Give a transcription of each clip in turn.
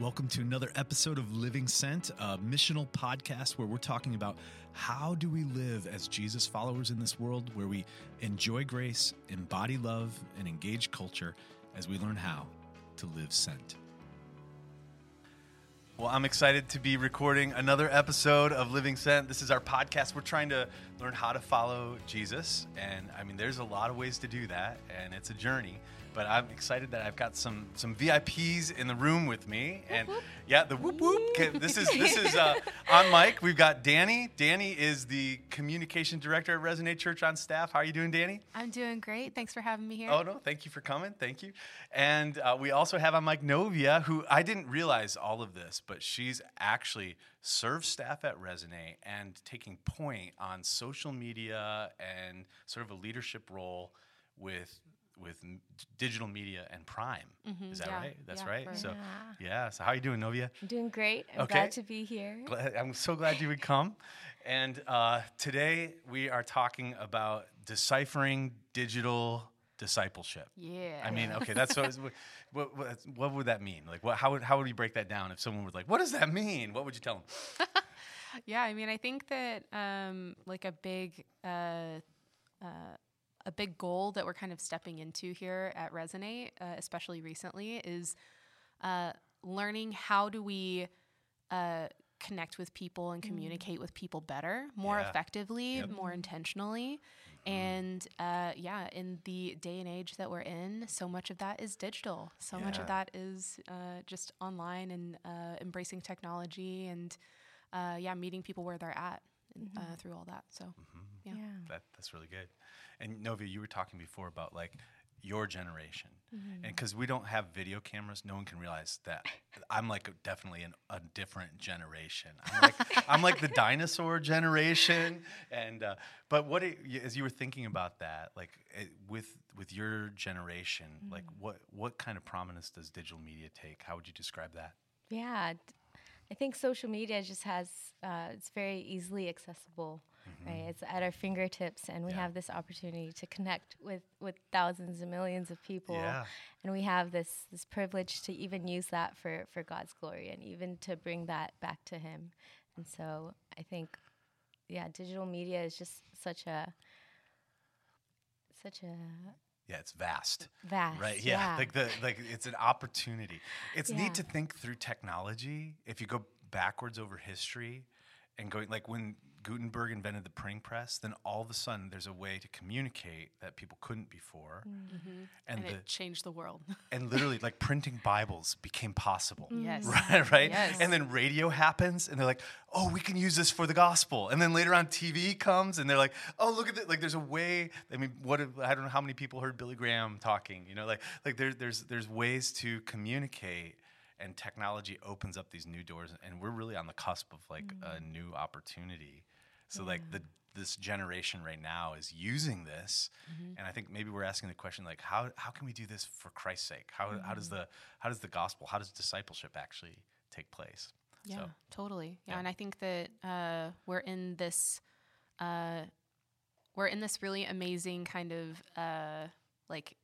Welcome to another episode of Living Sent, a missional podcast where we're talking about how do we live as Jesus followers in this world where we enjoy grace, embody love, and engage culture as we learn how to live sent. Well, I'm excited to be recording another episode of Living Sent. This is our podcast. We're trying to learn how to follow Jesus. And I mean, there's a lot of ways to do that, and it's a journey but I'm excited that I've got some some VIPs in the room with me, and yeah, the whoop whoop. This is this is uh, on mic. We've got Dani. Dani is the communication director at Resonate Church on staff. How are you doing, Dani? I'm doing great. Thanks for having me here. Oh no, thank you for coming. Thank you. And uh, we also have on mic Novia, who I didn't realize all of this, but she's actually serves staff at Resonate and taking point on social media and sort of a leadership role with with digital media and Prime. Mm-hmm, Is that yeah, right? That's yeah, right. So yeah. So how are you doing, Novia? I'm doing great. I'm okay. glad to be here. Glad, I'm so glad you would come. And uh, today we are talking about deciphering digital discipleship. Yeah. I mean, okay, that's what, what, what, what, would that mean? Like, what, how would how would you break that down if someone was like, "What does that mean?" What would you tell them? yeah, I mean, I think that um, like a big uh, uh, a big goal that we're kind of stepping into here at Resonate, uh, especially recently, is uh, learning how do we uh, connect with people and mm. communicate mm. with people better, more yeah. effectively, yep. more intentionally. Mm-hmm. And uh, yeah, in the day and age that we're in, so much of that is digital. So yeah. much of that is uh, just online and uh, embracing technology and yeah, meeting people where they're at mm-hmm. through all that. So mm-hmm. yeah, yeah. That, that's really good. And Novia, you were talking before about like your generation, mm-hmm. and because we don't have video cameras, no one can realize that I'm like definitely in a different generation. I'm like I'm like the dinosaur generation, and uh, but what it, as you were thinking about that, like it, with with your generation, mm-hmm. like what what kind of prominence does digital media take? How would you describe that? Yeah, I think social media just has uh, it's very easily accessible mm-hmm. right? It's at our fingertips, and we yeah. have this opportunity to connect with with thousands and millions of people, yeah. and we have this this privilege to even use that for for God's glory, and even to bring that back to Him. And so, I think, yeah, digital media is just such a such a yeah, it's vast. Vast. Right. Yeah. yeah. Like the like it's an opportunity. It's yeah. neat to think through technology. If you go backwards over history and going like when Gutenberg invented the printing press, then all of a sudden there's a way to communicate that people couldn't before, mm-hmm. and, and the, it changed the world. and literally, like printing Bibles became possible. Mm. Yes, right, right. Yes. And then radio happens, and they're like, "Oh, we can use this for the gospel." And then later on, TV comes, and they're like, "Oh, look at it! Like, there's a way." I mean, what? If, I don't know how many people heard Billy Graham talking. You know, like, like there's there's there's ways to communicate and technology opens up these new doors and we're really on the cusp of like mm. a new opportunity so yeah. like the this generation right now is using this, mm-hmm. and I think maybe we're asking the question like how how can we do this for Christ's sake? How mm-hmm. how does mm-hmm. the how does the gospel how does discipleship actually take place? Yeah, so, totally. Yeah, yeah, and I think that uh, we're in this uh, we're in this really amazing kind of uh, like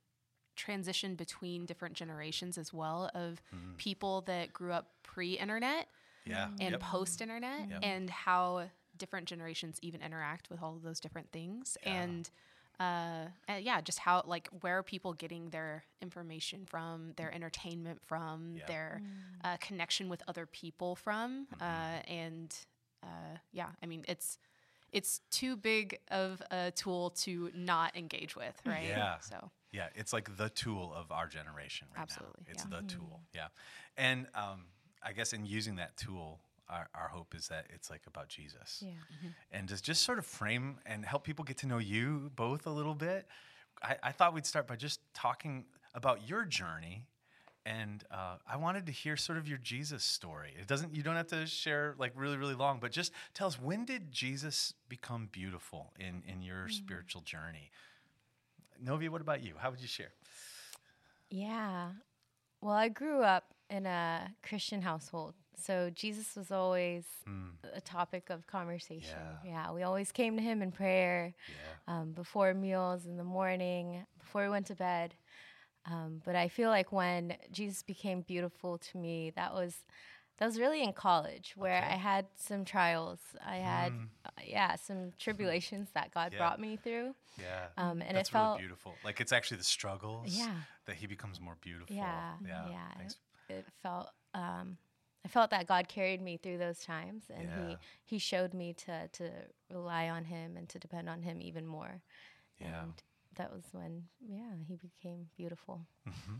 transition between different generations as well of mm-hmm. people that grew up pre-internet yeah. and yep. post-internet yep. and how different generations even interact with all of those different things yeah. and uh, and yeah, just how like where are people getting their information from, their entertainment from, yeah. their mm. uh, connection with other people from, mm-hmm. uh, and uh, yeah, I mean it's it's too big of a tool to not engage with, right? Yeah. So yeah, it's like the tool of our generation right Absolutely, now. It's yeah. the mm. tool, yeah, and um, I guess in using that tool, our, our hope is that it's like about Jesus. Yeah. Mm-hmm. And just, just sort of frame and help people get to know you both a little bit. I, I thought we'd start by just talking about your journey. And uh, I wanted to hear sort of your Jesus story. It doesn't, you don't have to share like really, really long, but just tell us when did Jesus become beautiful in, in your mm. spiritual journey? Novia, what about you? How would you share? Yeah. Well, I grew up in a Christian household. So Jesus was always mm. a topic of conversation. Yeah. yeah. we always came to him in prayer yeah. um, before meals in the morning, before we went to bed. Um, but I feel like when Jesus became beautiful to me, that was that was really in college where Okay. I had some trials. I had uh, yeah some tribulations that God Yeah. brought me through. Yeah. Um, and That's it felt really beautiful. Like it's actually the struggles Yeah. that he becomes more beautiful. Yeah, Yeah. yeah. Thanks. it felt um, I felt that God carried me through those times, and Yeah. he he showed me to to rely on Him and to depend on Him even more. Yeah. And that was when yeah he became beautiful.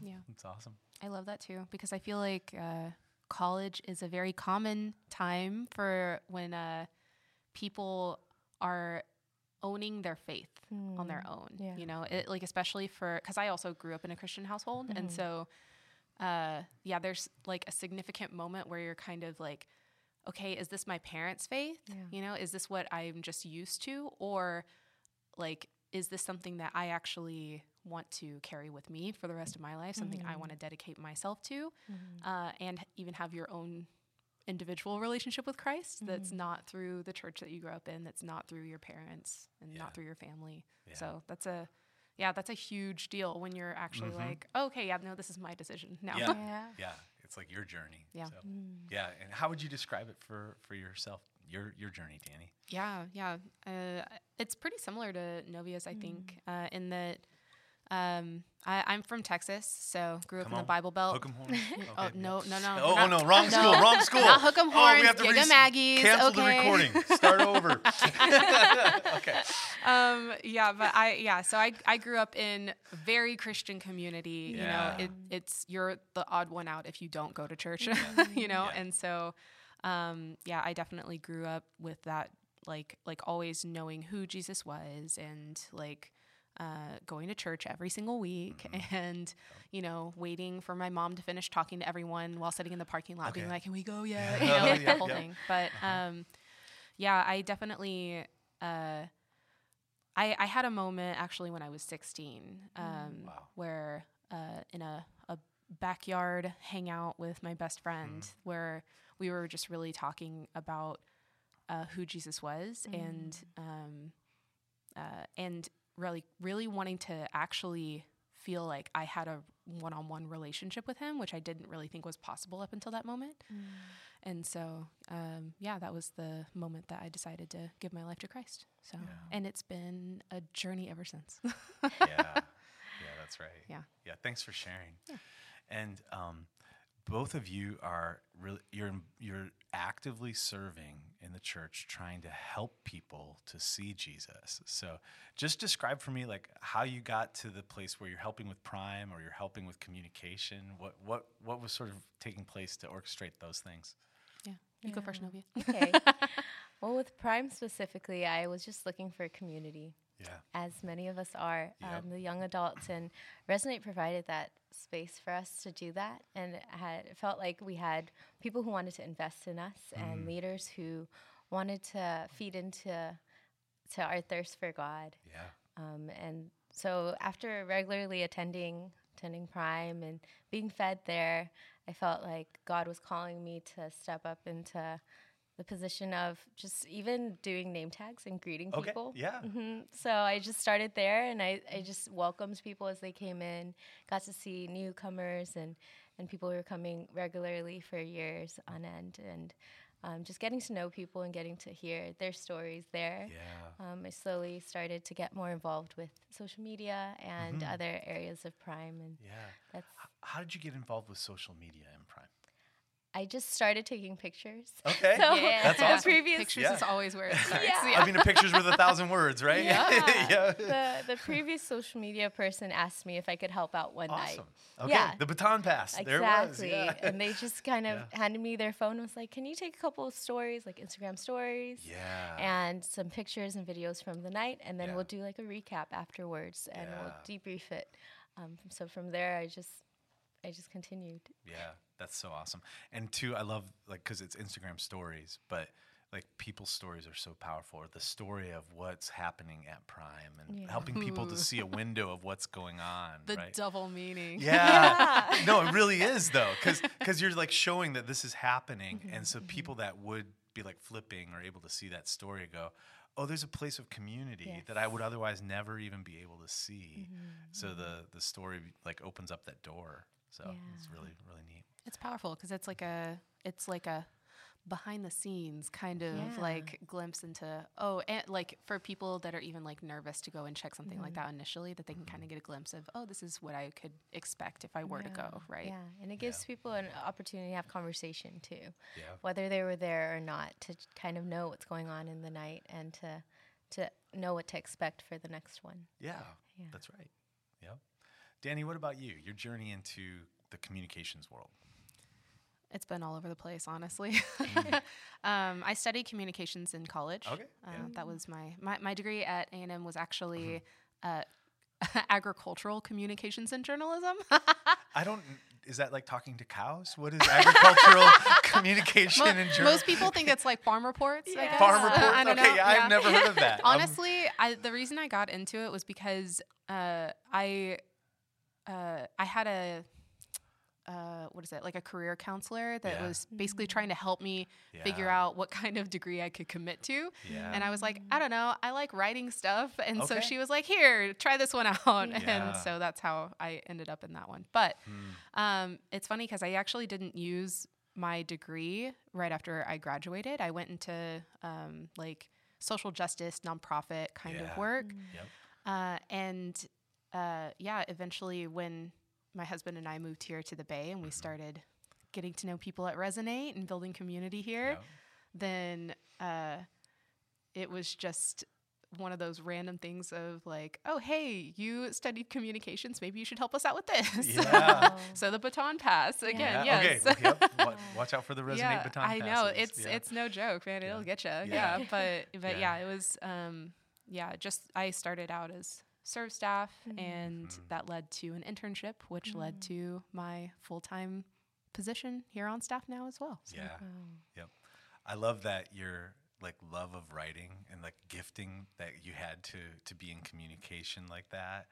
Yeah. It's awesome. I love that too because I feel like uh, college is a very common time for when uh, people are owning their faith on their own. Hmm. yeah. You know, it, like especially for because I also grew up in a Christian household, and Mm-hmm. so uh, yeah, there's like a significant moment where you're kind of like, okay, is this my parents' faith? Yeah. You know, is this what I'm just used to, or like is this something that I actually want to carry with me for the rest of my life, something I want to dedicate myself to, uh, and even have your own individual relationship with Christ that's not through the church that you grew up in, that's not through your parents and Yeah. not through your family. Yeah. So that's a yeah, that's a huge deal when you're actually like, okay, yeah, no, this is my decision now. Yeah. Yeah. Yeah. It's like your journey. Yeah. So, Yeah. And how would you describe it for for yourself? Your your journey, Dani. Yeah, yeah. Uh, it's pretty similar to Novia's, I think, uh, in that um, I, I'm from Texas, so grew up Come in on. the Bible Belt. Hook 'em horns. Oh no, no, no. Oh, we're oh no, wrong school, wrong school. Not hook 'em Oh, horns, we have to gig 'em res- Aggies. Cancel okay. the recording. Start over. okay. um, yeah, but I yeah, so I I grew up in a very Christian community. Yeah. You know, it, it's you're the odd one out if you don't go to church. you know, Yeah. and so um, yeah, I definitely grew up with that like like always knowing who Jesus was and like uh, going to church every single week Mm-hmm. and you know waiting for my mom to finish talking to everyone while sitting in the parking lot being like can we go yet Yeah. you know Oh, yeah, the whole yeah. thing but um yeah i definitely uh I, I had a moment actually when I was 16 um, Wow. where uh, in a, a backyard hangout with my best friend Mm. where we were just really talking about uh, who Jesus was and um, uh, and really really wanting to actually feel like I had a one-on-one relationship with him, which I didn't really think was possible up until that moment. And so, um, yeah, that was the moment that I decided to give my life to Christ. So, and it's been a journey ever since. Yeah. Yeah, that's right. Yeah. Yeah. Thanks for sharing. Yeah. And um, both of you are really you're you're actively serving in the church, trying to help people to see Jesus. So, just describe for me like how you got to the place where you're helping with Prime or you're helping with communication. What what what was sort of taking place to orchestrate those things? yeah, you go first, Novia. Okay. well, with Prime specifically, I was just looking for a community. Yeah. as many of us are, Yep. um, the young adults, and Resonate provided that space for us to do that, and it had it felt like we had people who wanted to invest in us Mm. and leaders who wanted to feed into to our thirst for God, Yeah. um, and so after regularly attending attending Prime and being fed there, I felt like God was calling me to step up into the position of just even doing name tags and greeting Okay. people. Yeah. hmm So I just started there, and I, I just welcomed people as they came in. Got to see newcomers and and people who were coming regularly for years on end, and um, just getting to know people and getting to hear their stories there. Yeah. Um, I slowly started to get more involved with social media and other areas of Prime, and Yeah. that's. H- How did you get involved with social media in Prime? I just started taking pictures. Okay. So Yeah, That's the awesome. previous Pictures Yeah. is always where it starts. Yeah. I mean, a picture's worth a thousand words, right? Yeah. yeah. the the previous social media person asked me if I could help out one night. Awesome. Okay. Yeah. The baton pass. There it was. Exactly. Yeah. And they just kind of Yeah. handed me their phone and was like, Can you take a couple of stories, like Instagram stories? yeah. And some pictures and videos from the night, and then Yeah. we'll do like a recap afterwards, and we'll debrief it. Um, so from there, I just, I just continued. Yeah, that's so awesome. And two, I love like because it's Instagram stories, but like people's stories are so powerful. Or the story of what's happening at Prime and Yeah. helping people to see a window of what's going on. The right? double meaning. Yeah. no, it really is though, because because you're like showing that this is happening, mm-hmm. and Mm-hmm, so people that would be like flipping are able to see that story go, oh, there's a place of community that I would otherwise never even be able to see. Mm-hmm. So mm-hmm. the the story like opens up that door. So it's really really neat. It's powerful because it's like a it's like a behind the scenes kind of Yeah. like glimpse into oh and like for people that are even like nervous to go and check something like mm-hmm. that initially that they can kind of mm-hmm. get a glimpse of oh this is what I could expect if I were to go right Yeah, and it gives people an opportunity to have conversation too, Yeah. whether they were there or not, to kind of know what's going on in the night and to to know what to expect for the next one. Yeah. Yeah. That's right. Yep. Dani, what about you? Your journey into the communications world. it's been all over the place honestly um, I studied communications in college Okay, um, yeah. that was my, my my degree at A&M was actually uh, agricultural communications and journalism I don't. Is that like talking to cows? What is agricultural communication Mo- and journalism? Most people think it's like farm reports. I guess. Farm Uh, reports. I don't okay, know. yeah, I've never heard of that. Um, Honestly, I, the reason I got into it was because uh, I uh, I had a uh, what is it like a career counselor that Yeah. was basically trying to help me figure out what kind of degree I could commit to. Yeah. And I was like, I don't know, I like writing stuff, and so she was like, "Here, try this one out," Yeah. and so that's how I ended up in that one. But Hmm. um, it's funny because I actually didn't use my degree right after I graduated. I went into um, like social justice, nonprofit kind Yeah. of work. Yep. Uh, and uh, yeah, eventually, when my husband and I moved here to the Bay and we started getting to know people at Resonate and building community here, Yep. then uh, it was just one of those random things of like, oh, hey, you studied communications. Maybe you should help us out with this. Yeah. so the baton pass again. Yeah, Yes. Okay. Yep. Watch out for the resonate yeah, baton. I know passes. it's Yeah. it's no joke, man. It'll Yeah. get you. Yeah. Yeah. but but Yeah. yeah. it was um yeah, just I started out as serve staff mm-hmm. and Mm-hmm. that led to an internship which led mm-hmm. to my full-time position here on staff now as well. So, Yeah. Yep. I love that your like love of writing and like gifting that you had to to be in communication like that.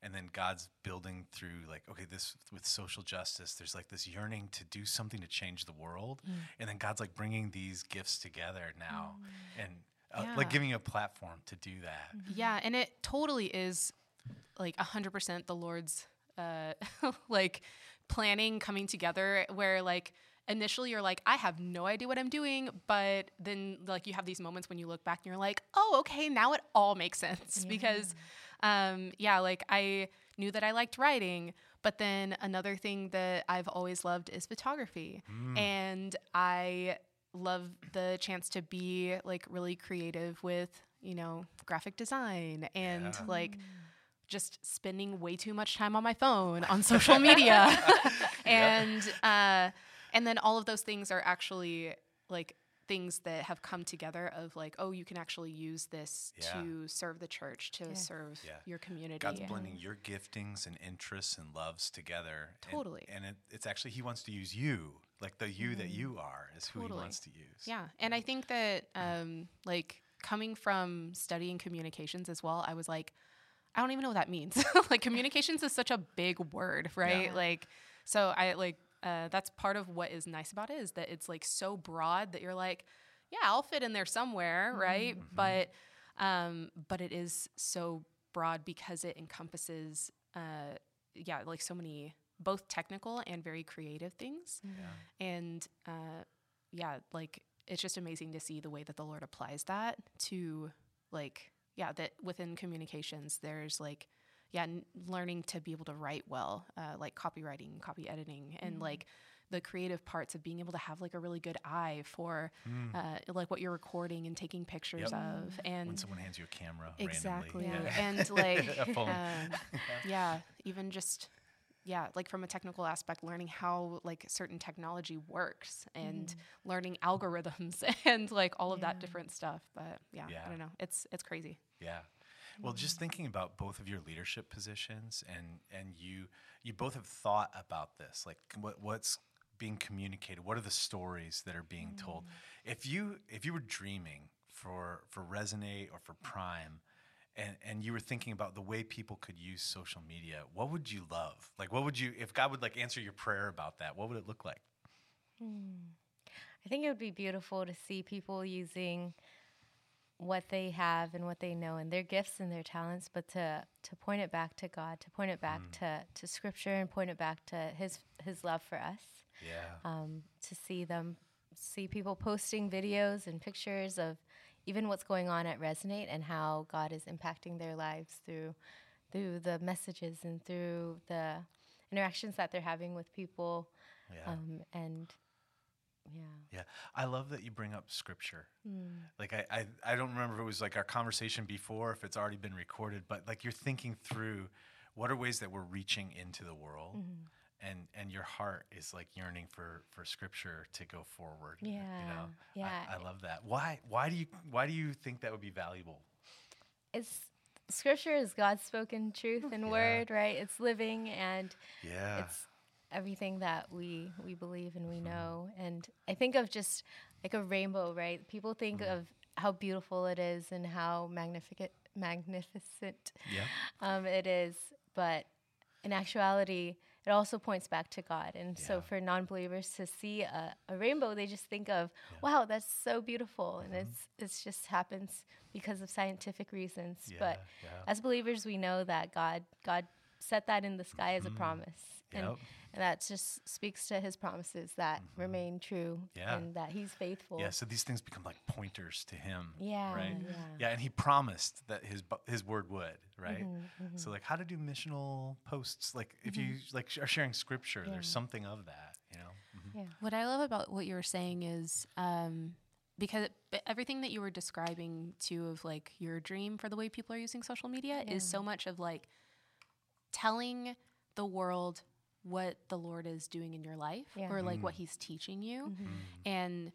And then God's building through like okay this with social justice there's like this yearning to do something to change the world mm. and then God's like bringing these gifts together now mm. and uh, like giving you a platform to do that. Yeah, and it totally is like 100% the Lord's uh like planning coming together where like initially you're like I have no idea what I'm doing, but then like you have these moments when you look back and you're like, "Oh, okay, now it all makes sense." Because um yeah, like I knew that I liked writing, but then another thing that I've always loved is photography. And I love the chance to be like really creative with, you know, graphic design and Yeah. like just spending way too much time on my phone on social media. and uh and then all of those things are actually like things that have come together of like oh you can actually use this Yeah. to serve the church to Yes. serve Yeah. your community God's blending your giftings and interests and loves together. and- Totally. And, it, it's actually, He wants to use you. Like the you that you are is who He wants to use. Yeah, and I think that um, like coming from studying communications as well, I was like, I don't even know what that means. like communications is such a big word, right? Yeah. Like, so I like uh, that's part of what is nice about it is that it's like so broad that you're like, yeah, I'll fit in there somewhere, right? But um, but it is so broad because it encompasses, uh, yeah, like so many both technical and very creative things and uh, yeah like it's just amazing to see the way that the lord applies that to like yeah that within communications there's like yeah n- learning to be able to write well uh, like copywriting copy editing and like the creative parts of being able to have like a really good eye for uh, like what you're recording and taking pictures. Yep. of and When someone hands you a camera, exactly randomly. and like A phone. um, yeah even just yeah like from a technical aspect learning how like certain technology works and mm-hmm. learning algorithms and like all of that different stuff but yeah, Yeah. i don't know it's it's crazy Yeah. Well, just mm-hmm. thinking about both of your leadership positions, and and you you both have thought about this, like what what's being communicated. What are the stories that are being told? Mm-hmm. If you if you were dreaming for for Resonate or for Prime, and and you were thinking about the way people could use social media, what would you love? Like, what would you if God would like answer your prayer about that? What would it look like? I think it would be beautiful to see people using what they have and what they know and their gifts and their talents, but to to point it back to God, to point it back Mm. to to Scripture, and point it back to His His love for us. Yeah. Um, to see them, see people posting videos and pictures of even what's going on at Resonate and how God is impacting their lives through through the messages and through the interactions that they're having with people. Yeah. Um, and yeah. Yeah, I love that you bring up scripture. Mm. Like I, I, I don't remember if it was like our conversation before, if it's already been recorded, but like you're thinking through what are ways that we're reaching into the world, Mm-hmm. And and your heart is like yearning for for scripture to go forward. you Yeah, know, yeah. I, I love that. Why why do you why do you think that would be valuable? It's scripture is God's spoken truth and Yeah. word, right? It's living and Yeah, it's everything that we we believe and we know. And I think of just like a rainbow, right? People think of how beautiful it is and how magnificent magnificent yeah, um, it is, but in actuality, it also points back to God. And Yeah. so for non-believers to see a, a rainbow, they just think of, wow, that's so beautiful, and Mm-hmm. it's it's just happens because of scientific reasons. Yeah, but yeah. as believers, we know that God God set that in the sky as a promise, and Mm-hmm. Yep. and that just speaks to His promises that remain true, Mm-hmm. Yeah. and that He's faithful. yeah. So these things become like pointers to Him. Yeah, right. yeah. Yeah, and He promised that His His word would right. Mm-hmm, So like, how to do missional posts? Like, if you like are sharing scripture, Yeah. there's something of that. You know. Mhm. Yeah. What I love about what you were saying is um, because everything that you were describing too of like your dream for the way people are using social media is so much of like telling the world what the Lord is doing in your life Yeah. or like what He's teaching you, and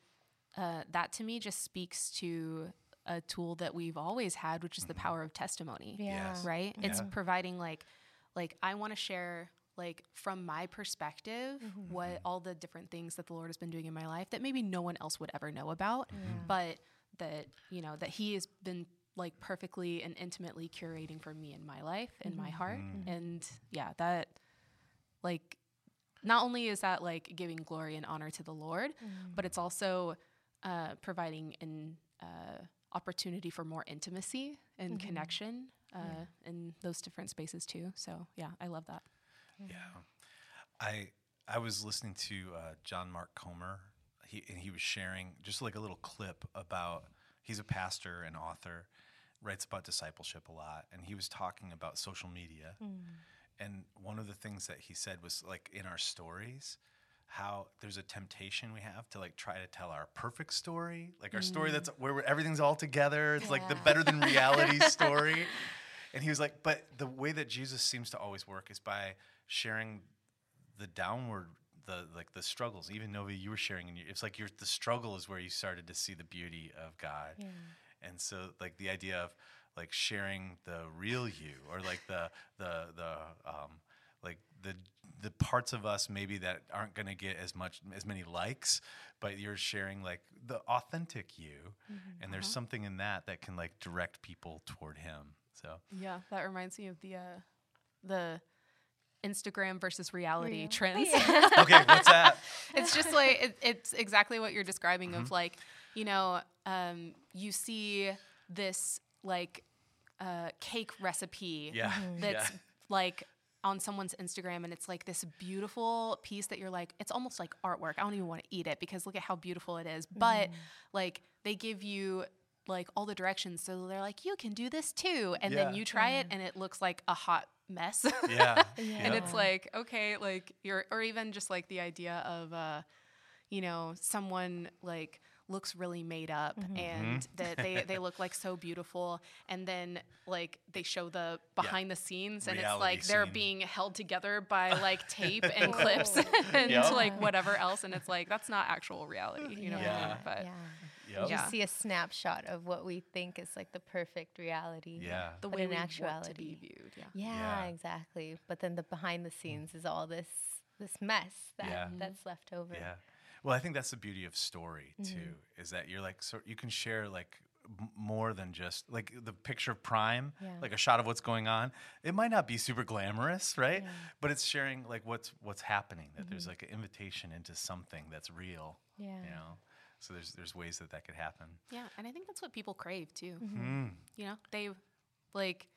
uh, that to me just speaks to a tool that we've always had, which is the power of testimony Yeah. Yes. right it's providing like like i want to share like from my perspective Mm-hmm. what all the different things that the lord has been doing in my life that maybe no one else would ever know about Mm-hmm. but that you know that he has been like perfectly and intimately curating for me in my life in my heart and yeah that like not only is that like giving glory and honor to the lord but it's also uh, providing an uh, opportunity for more intimacy and connection uh, in those different spaces too. So yeah, I love that. Yeah. I I was listening to uh, John Mark Comer. He and he was sharing just like a little clip about he's a pastor and author, writes about discipleship a lot, and he was talking about social media. Mm. And one of the things that he said was like in our stories, how there's a temptation we have to like try to tell our perfect story, like our story that's mm. where everything's all together. It's like the better than reality story. And he was like, but the way that Jesus seems to always work is by sharing the downward, the like the struggles. Even Novi, you were sharing, and it's like your the struggle is where you started to see the beauty of God. And so, like the idea of like sharing the real you, or like the the the um, like the the parts of us maybe that aren't going to get as much as many likes, but you're sharing like the authentic you, and there's something in that that can like direct people toward Him. So Yeah, that reminds me of the uh, the Instagram versus reality Real. trends. okay, what's that? it's just like it, it's exactly what you're describing Mm-hmm. of like you know um, you see this like uh, cake recipe Yeah, that's yeah. like on someone's Instagram and it's like this beautiful piece that you're like it's almost like artwork. I don't even want to eat it because look at how beautiful it is. But like they give you like all the directions. So they're like you can do this too. And then you try it and it looks like a hot mess. Yeah, and it's like okay like you're or even just like the idea of uh you know someone like looks really made up Mm-hmm. and that they they look like so beautiful and then like they show the behind the scenes and it's Reality like they're scene. being held together by like tape and clips and Yep. like whatever else and it's like that's not actual reality you know what I Yeah. mean? but yeah. Yep. Yeah. just see a snapshot of what we think is like the perfect reality. Yeah. the But way in we want to actuality- be viewed yeah Yeah, Yeah. exactly. But then the behind the scenes is all this this mess that Yeah. that's left over. Yeah. Well, I think that's the beauty of story too, Mm-hmm. is that you're like so you can share like more than just like the picture of Prime, Yeah. like a shot of what's going on. It might not be super glamorous, right? But it's sharing like what's what's happening. That Mm-hmm. there's like an invitation into something that's real. Yeah. You know. So there's there's ways that that could happen. Yeah, and I think that's what people crave too. Mm. You know, they like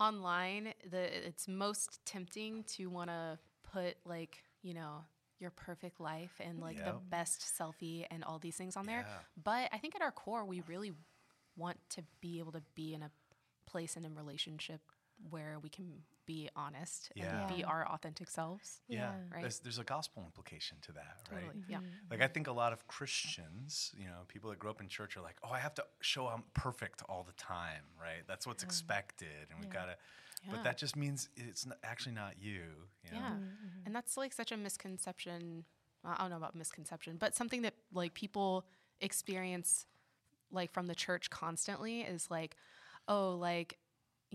online. The it's most tempting to want to put like you know your perfect life and like the best selfie and all these things on there. Yeah. But I think at our core, we really want to be able to be in a place and in relationship where we can be honest Yeah. and be our authentic selves. Yeah, Yeah. Right. There's, there's a gospel implication to that, right? Totally. Yeah. Like I think a lot of Christians, you know, people that grow up in church are like, "Oh, I have to show I'm perfect all the time, right? That's what's expected, and we Yeah. gotta." Yeah. But that just means it's n- actually not you. you know? Yeah. Mm-hmm. And that's like such a misconception. I don't know about misconception, but something that like people experience like from the church constantly is like, oh, like,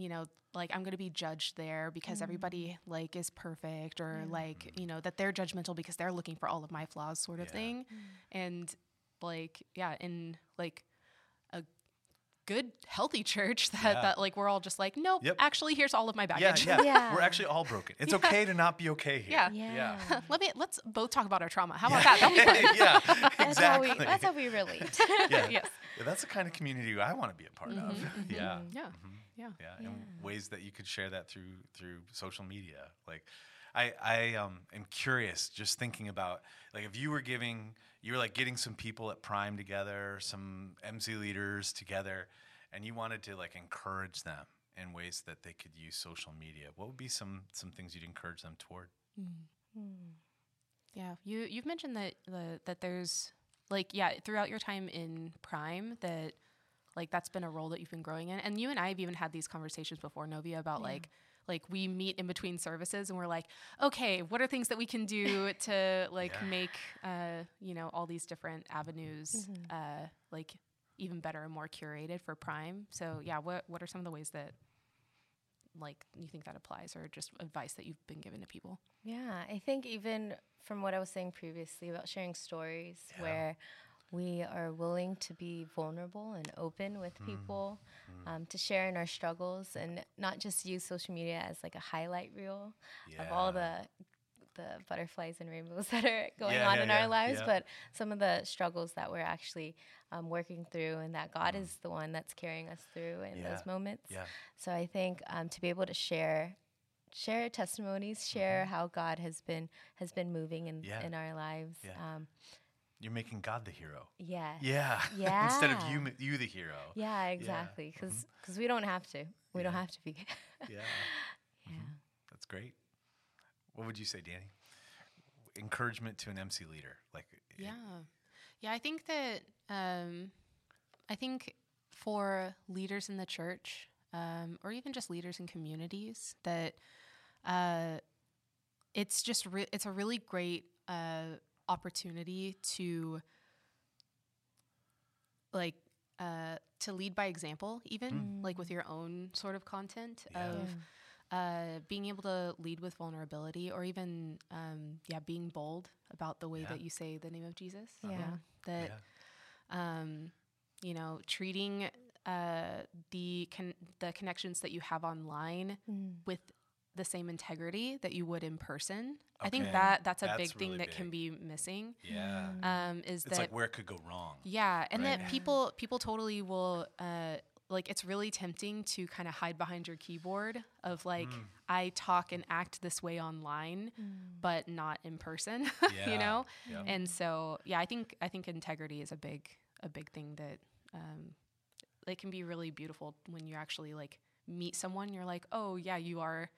you know, like I'm going to be judged there because everybody mm. like is perfect or like, you know, that they're judgmental because they're looking for all of my flaws sort of Yeah. thing. Mm. And like, yeah, in like a good healthy church that, Yeah. that like we're all just like, nope, Yep. actually here's all of my Yeah, baggage. yeah, Yeah. We're actually all broken. It's okay to not be okay here. Yeah. Yeah. Let me let's both talk about our trauma. How about that? That'll be fun. yeah, That's how exactly. we. That's how we relate. yeah. yes. Yeah, that's the kind of community I want to be a part of. Mm-hmm, Yeah. Mm-hmm. Yeah. Mm-hmm. Yeah. yeah, and ways that you could share that through through social media. Like, I I um am curious, just thinking about like if you were giving, you were like getting some people at Prime together, some MC leaders together, and you wanted to like encourage them in ways that they could use social media. What would be some some things you'd encourage them toward? Yeah. You you've mentioned that the that there's like yeah throughout your time in Prime that like that's been a role that you've been growing in, and you and I have even had these conversations before Novia about like like we meet in between services and we're like okay what are things that we can do to like Yeah. make uh you know all these different avenues uh like even better and more curated for Prime. So yeah, what what are some of the ways that like you think that applies or just advice that you've been given to people? Yeah, I think even from what I was saying previously about sharing stories Yeah. where we are willing to be vulnerable and open with Hmm. people, um, to share in our struggles and not just use social media as like a highlight reel of all the the butterflies and rainbows that are going Yeah, on yeah, in yeah, our lives, yeah. but some of the struggles that we're actually um, working through, and that God Mm. is the one that's carrying us through in Yeah, those moments. Yeah. So I think um, to be able to share share testimonies, share how God has been has been moving in Mm-hmm. Yeah. in our lives. Yeah. You're making God the hero. yeah. Yeah. Yeah. Instead of you you the hero. Yeah, exactly. Because because we don't have to. We don't have to be. Yeah. yeah. That's great. What would you say, Dani? Encouragement to an MC leader, like i- Yeah. Yeah, I think that um, I think for leaders in the church, um, or even just leaders in communities, that uh, it's just re- it's a really great uh, opportunity to like uh, to lead by example, even like with your own sort of content Yeah. of uh, being able to lead with vulnerability or even um, yeah being bold about the way Yeah. that you say the name of jesus Yeah. that um, you know treating uh, the con- the connections that you have online Mm. with the same integrity that you would in person i think that that's a That's big thing really that can be missing Yeah. um, is It's that like where it could go wrong. yeah, and Right. that people people totally will uh like it's really tempting to kind of hide behind your keyboard of like Mm. I talk and act this way online but not in person, Yeah, you know? yeah. And so yeah, I think I think integrity is a big a big thing that um it can be really beautiful when you actually like meet someone you're like, "Oh, yeah, you are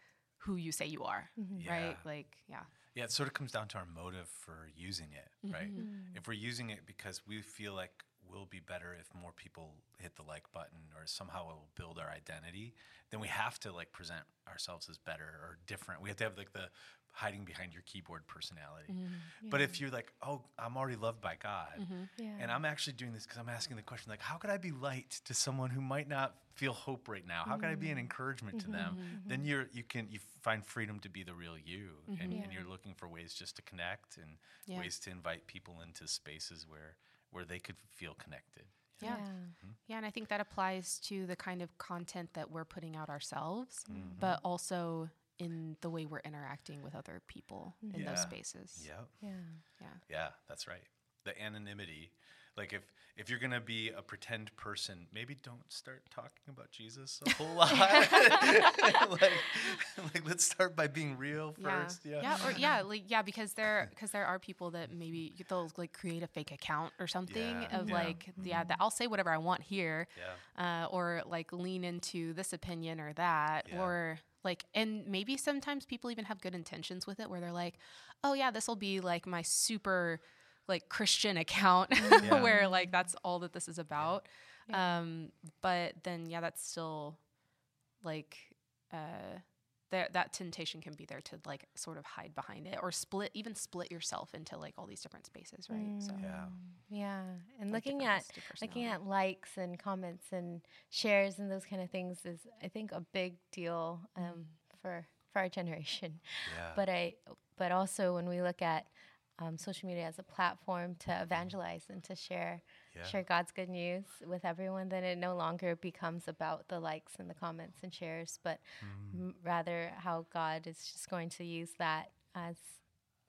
who you say you are." Yeah. Right? Like, yeah. Yeah, it sort of comes down to our motive for using it, right? Mm-hmm. If we're using it because we feel like we'll be better if more people hit the like button or somehow it will build our identity, then we have to like present ourselves as better or different. We have to have like the hiding behind your keyboard personality. Mm-hmm. But if you're like, oh, I'm already loved by God, mm-hmm. Yeah. and I'm actually doing this because I'm asking the question, like, how could I be light to someone who might not feel hope right now? How could I be an mm-hmm. encouragement to mm-hmm. them? Then you're you can you find freedom to be the real you, and, and Yeah. you're looking for ways just to connect and Yeah. ways to invite people into spaces where where they could feel connected. Yeah. Yeah, and I think that applies to the kind of content that we're putting out ourselves, Mm-hmm. but also in the way we're interacting with other people in Yeah. those spaces. Yep. Yeah. Yeah. Yeah, that's right. The anonymity, like if if you're gonna be a pretend person, maybe don't start talking about Jesus a whole lot. like, like let's start by being real first. Yeah. yeah, or yeah, like yeah, because there because there are people that maybe they'll like create a fake account or something Yeah, of yeah. like yeah, that I'll say whatever I want here, Yeah. uh, or like lean into this opinion or that, Yeah. or like and maybe sometimes people even have good intentions with it where they're like, oh yeah, this will be like my super like Christian account Yeah. where like that's all that this is about. Um, but then yeah, that's still like uh there that temptation can be there to like sort of hide behind it or split even split yourself into like all these different spaces, right? So Yeah. Yeah, and like, looking at looking at likes and comments and shares and those kind of things is, I think, a big deal um, for for our generation. Yeah. But I, but also when we look at um, social media as a platform to evangelize and to share Yeah. share God's good news with everyone, then it no longer becomes about the likes and the comments and shares, but Mm. m- rather how God is just going to use that as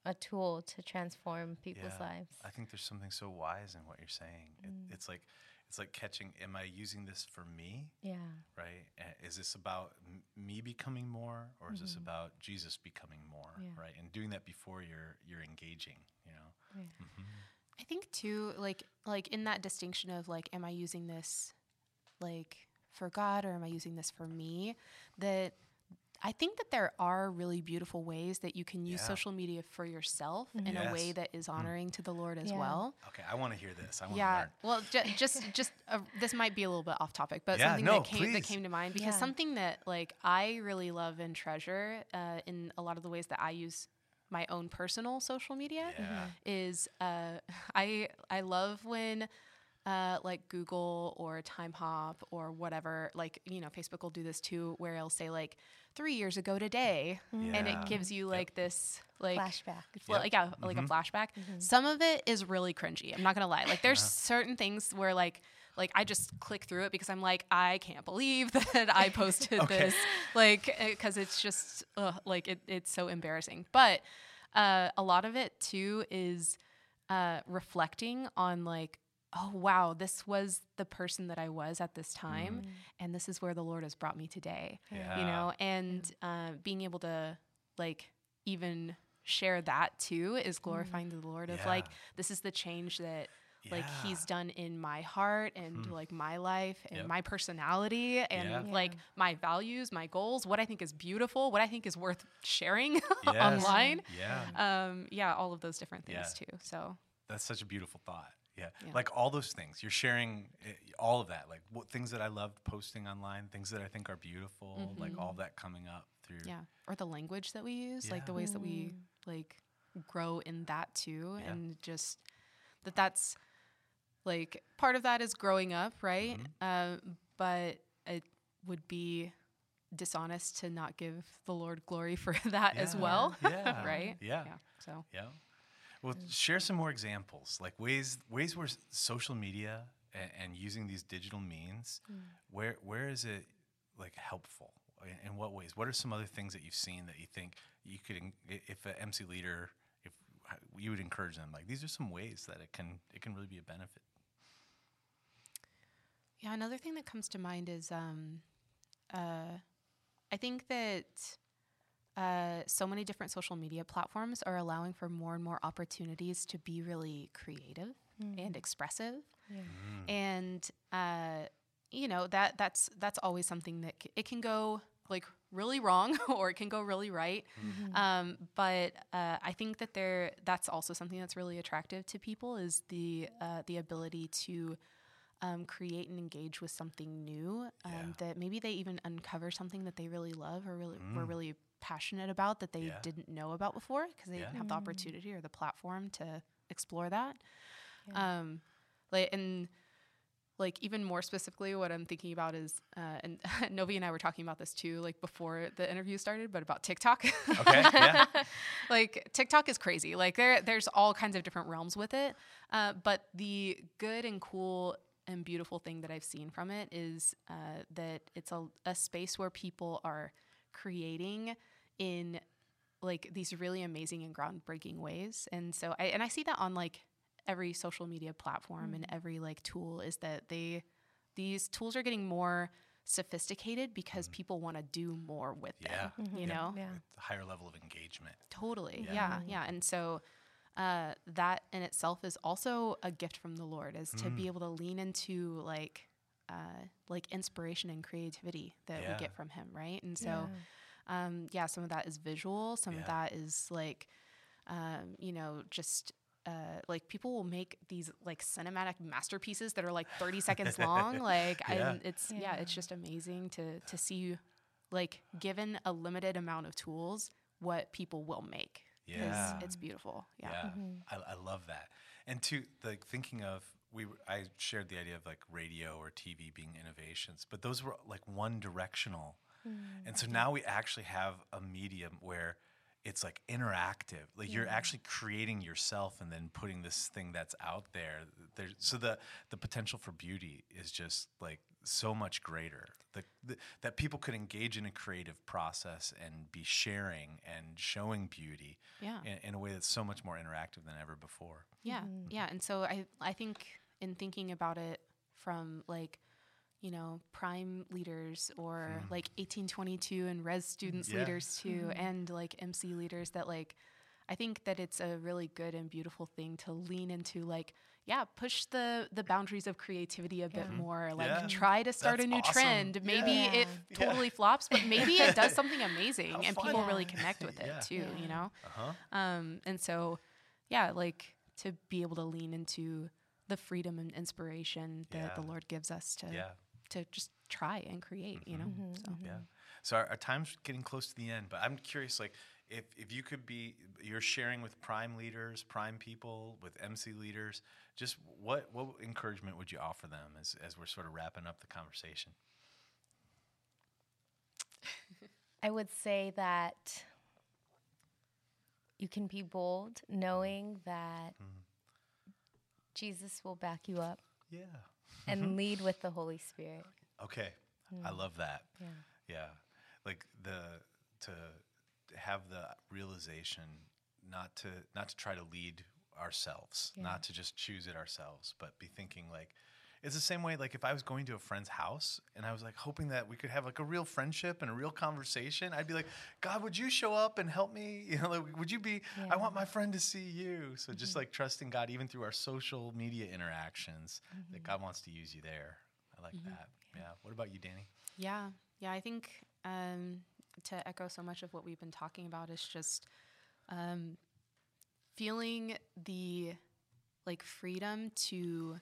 a tool to transform people's Yeah. lives. I think there's something so wise in what you're saying. It, Mm. it's like it's like catching. Am I using this for me? Yeah. Right? Is this about m- me becoming more, or is this about Jesus becoming more? Mm-hmm. Yeah. Right? And doing that before you're you're engaging. You know. I think too, like like in that distinction of like, am I using this like for God or am I using this for me? That I think that there are really beautiful ways that you can use Yeah. social media for yourself in a way that is honoring to the Lord as Yeah. well. Okay, I want to hear this. I want to Yeah. learn. Well, ju- just just uh, this might be a little bit off topic, but Yeah, something no, that came that came to mind because Yeah. something that like I really love and treasure uh, in a lot of the ways that I use my own personal social media Yeah. is uh, I I love when uh, like Google or Timehop or whatever, like you know, Facebook will do this too, where it'll say like three years ago today, and Yeah. it gives you like this like Flashback. fl- like yeah, like a flashback. Some of it is really cringy. I'm not gonna lie. Like there's certain things where like like I just click through it because I'm like I can't believe that I posted Okay. this like because it's just ugh, like it, it's so embarrassing. But uh, a lot of it too is uh, reflecting on like oh wow this was the person that I was at this time and this is where the Lord has brought me today Yeah. you know and uh, being able to like even share that too is glorifying the lord of like this is the change that Yeah. Hmm. he's done in my heart and like my life and Yep. my personality and Yeah. like Yeah. my values my goals what i think is beautiful what i think is worth sharing Yes. online Yeah. um yeah all of those different things Yeah. too so That's such a beautiful thought. Yeah. Yeah. Like all those things. You're sharing eh, all of that. Like what things that I loved posting online, things that I think are beautiful, like all that coming up through. Mm-hmm. yeah or the language that we use like the Yeah. ways that we like grow in that too Yeah. and just that that's like part of that is growing up right Mm-hmm. um, but it would be dishonest to not give the lord glory for that as well Yeah. right Yeah. yeah so Yeah. Well, share some more examples, like ways ways where social media and, and using these digital means, where where is it like helpful? In, in what ways? What are some other things that you've seen that you think you could, if an MC leader, if you would encourage them, like these are some ways that it can it can really be a benefit. Yeah, another thing that comes to mind is um, uh, I think that uh, so many different social media platforms are allowing for more and more opportunities to be really creative and expressive, Mm. and uh, you know that that's that's always something that c- it can go like really wrong or it can go really right. Um, but uh, I think that there that's also something that's really attractive to people is the uh, the ability to um, create and engage with something new um, Yeah. that maybe they even uncover something that they really love or really were really passionate about that they Mm. Yeah. didn't know about before because they Yeah. didn't have the opportunity or the platform to explore that. Um, like and like even more specifically, what I'm thinking about is, uh, and Novi and I were talking about this too, like before the interview started, but about TikTok. Okay. Yeah. like TikTok is crazy. Like there, there's all kinds of different realms with it. Uh, but the good and cool and beautiful thing that I've seen from it is uh, that it's a, a space where people are creating in like these really amazing and groundbreaking ways. And so I and I see that on like every social media platform and mm-hmm. every like tool is that they these tools are getting more sophisticated because mm-hmm. people want to do more with Yeah. them. You know, Yeah. Higher level of engagement. Totally. Yeah. Yeah. Yeah. And so uh, that in itself is also a gift from the Lord, is to Mm. be able to lean into like uh, like inspiration and creativity that Yeah. we get from Him, right? And so, um, yeah, some of that is visual, some Yeah. of that is like, um, you know, just. Uh, like people will make these like cinematic masterpieces that are like 30 seconds long like Yeah. and it's yeah. Yeah. it's just amazing to to see like given a limited amount of tools what people will make 'Cause Yeah. it's beautiful yeah, Yeah, mm-hmm. I, I love that. And to like thinking of we, I shared the idea of like radio or TV being innovations, but those were like one directional. Mm. And so now we actually have a medium where it's like interactive. Like you're actually creating yourself and then putting this thing that's out there. There, so the the potential for beauty is just like so much greater. The, the, that people could engage in a creative process and be sharing and showing beauty Yeah. in, in a way that's so much more interactive than ever before. Yeah, mm-hmm. yeah, and so I I think in thinking about it from like you know prime leaders or hmm. like 1822 and res students Yeah. leaders too mm-hmm. and like MC leaders that like I think that it's a really good and beautiful thing to lean into like yeah push the the boundaries of creativity a bit more like Yeah. try to start That's a new awesome. trend maybe Yeah. it Yeah. totally flops but maybe it does something amazing How and fun. people really connect with it Yeah. too you know Uh-huh. um, and so, yeah, like to be able to lean into the freedom and inspiration that the Lord gives us to Yeah. to just try and create, you know. So Yeah. So our, our time's getting close to the end, but I'm curious, like, if, if you could be, you're sharing with prime leaders, prime people, with MC leaders, just what, what encouragement would you offer them as, as we're sort of wrapping up the conversation? I would say that you can be bold knowing mm-hmm. that mm-hmm. Jesus will back you up Yeah. and mm-hmm. lead with the Holy Spirit. Okay. I mm. love that. Yeah. Yeah. Like the to have the realization not to not to try to lead ourselves, Yeah. not to just choose it ourselves, but be thinking like it's the same way like if I was going to a friend's house and I was like hoping that we could have like a real friendship and a real conversation, I'd be like, God, would you show up and help me? You know, like, would you be I want my friend to see you. So just mm-hmm. like trusting God even through our social media interactions that mm-hmm. God wants to use you there. I like mm-hmm. that. Yeah. What about you, Dani? yeah, yeah, I think um, to echo so much of what we've been talking about is just um, feeling the like freedom to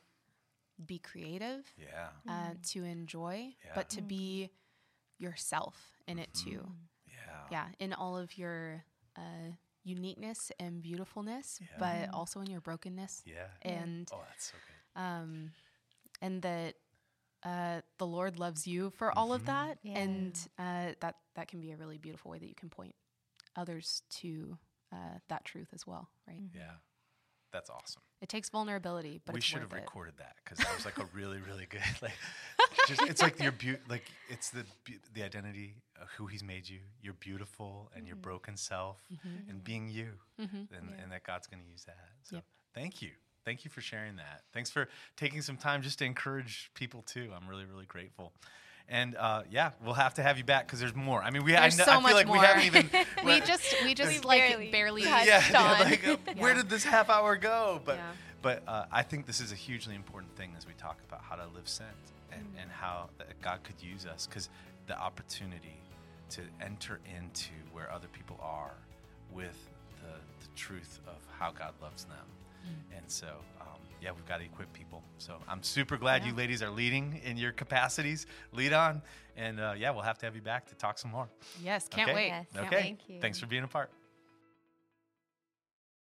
be creative, Yeah. uh, to enjoy, Yeah. but to be yourself in it too. Yeah. yeah in all of your uh, uniqueness and beautifulness Yeah. but also in your brokenness Yeah. and Oh, that's so good. um and that uh, the lord loves you for all of that Yeah. and uh, that that can be a really beautiful way that you can point others to uh, that truth as well right Yeah. That's awesome. it takes vulnerability but we it's should have it. recorded that because that was like a really, really good. Like, just it's like your beauty, like it's the be- the identity of who He's made you. You're beautiful and your broken self and being you, and, and that God's going to use that. So Yep. thank you, thank you for sharing that. Thanks for taking some time just to encourage people too. I'm really, really grateful. And uh, yeah, we'll have to have you back because there's more. I mean, we There's I, so I feel much like more. we haven't even we just we just like barely barely, touched yeah, touched yeah, on. like, uh, where did this half hour go? But Yeah. but uh, I think this is a hugely important thing as we talk about how to live sent and, and how God could use us because the opportunity to enter into where other people are with the, the truth of how God loves them. And so, um, yeah, we've got to equip people. So I'm super glad you ladies are leading in your capacities. Lead on. And uh, yeah, we'll have to have you back to talk some more. yes can't Okay? wait Yes. Can't Okay. wait. Thank you. Thanks for being a part.